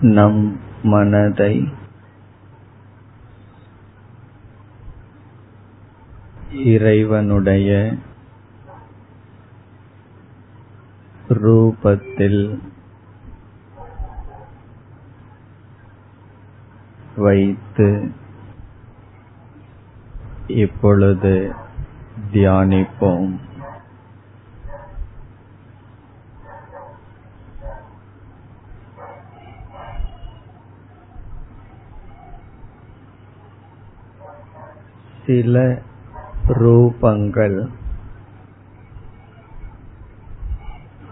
நம் மனதை இறைவனுடைய ரூபத்தில் வைத்து இப்பொழுது தியானிப்போம். சில ரூபங்கள்.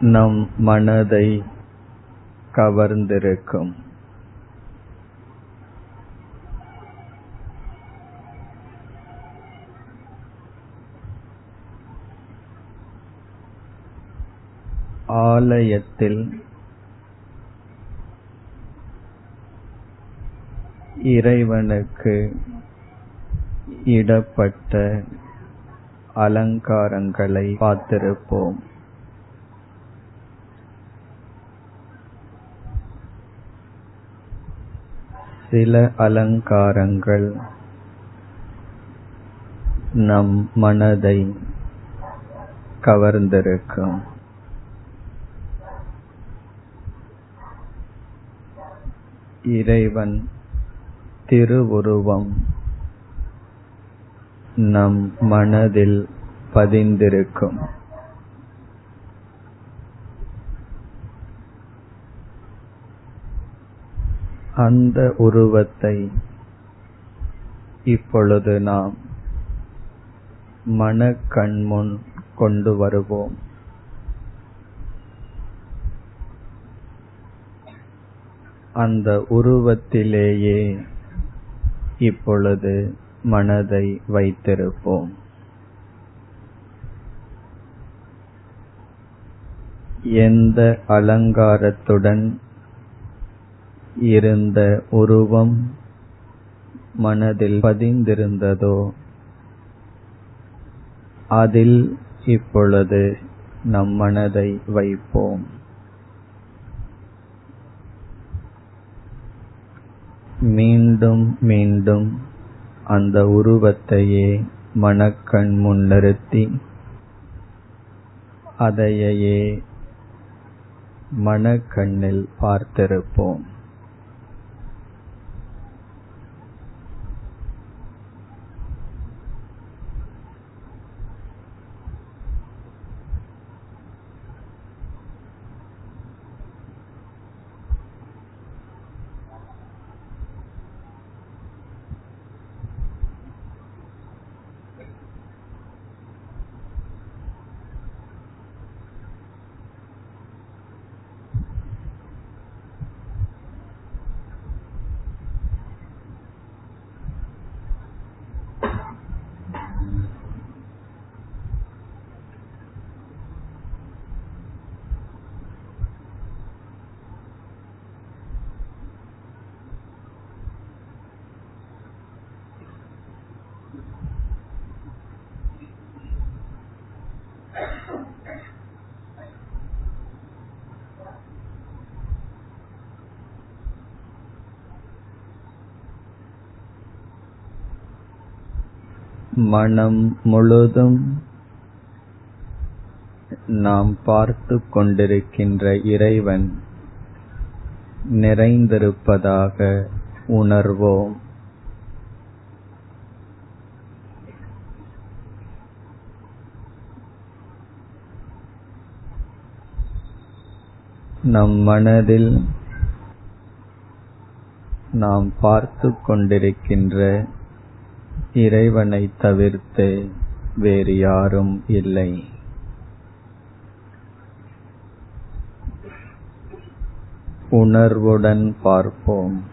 நம் மனதை கவர்ந்திருக்கும். ஆலயத்தில் இறைவனுக்கு இடப்பட்ட அலங்காரங்களை பார்த்திருப்போம். சில அலங்காரங்கள் நம் மனதை கவர்ந்திருக்கும். இறைவன் திருவுருவம் நம் மனதில் பதிந்திருக்கும். அந்த உருவத்தை இப்பொழுது நாம் மனக்கண்முன் கொண்டு வருவோம். அந்த உருவத்திலேயே இப்பொழுது மனதை வைத்திருப்போம். எந்த அலங்காரத்துடன் இருந்த உருவம் மனதில் பதிந்திருந்ததோ அதில் இப்பொழுது நம் மனதை வைப்போம். மீண்டும் மீண்டும் அந்த உருவத்தையே மனக்கண் முன் நிறுத்தி அதையே மனக்கண்ணில் பார்த்திருப்போம். மனம் முழுதும் நாம் பார்த்து கொண்டிருக்கின்ற இறைவன் நிறைந்திருப்பதாக உணர்வோம். நம் மனதில் நாம் பார்த்து கொண்டிருக்கின்ற இறைவனை தவிர்த்து வேறு யாரும் இல்லை. உணர்வுடன் பார்ப்போம்.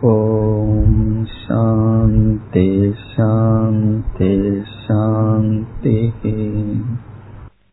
ॐ शान्ति शान्ति शान्तिः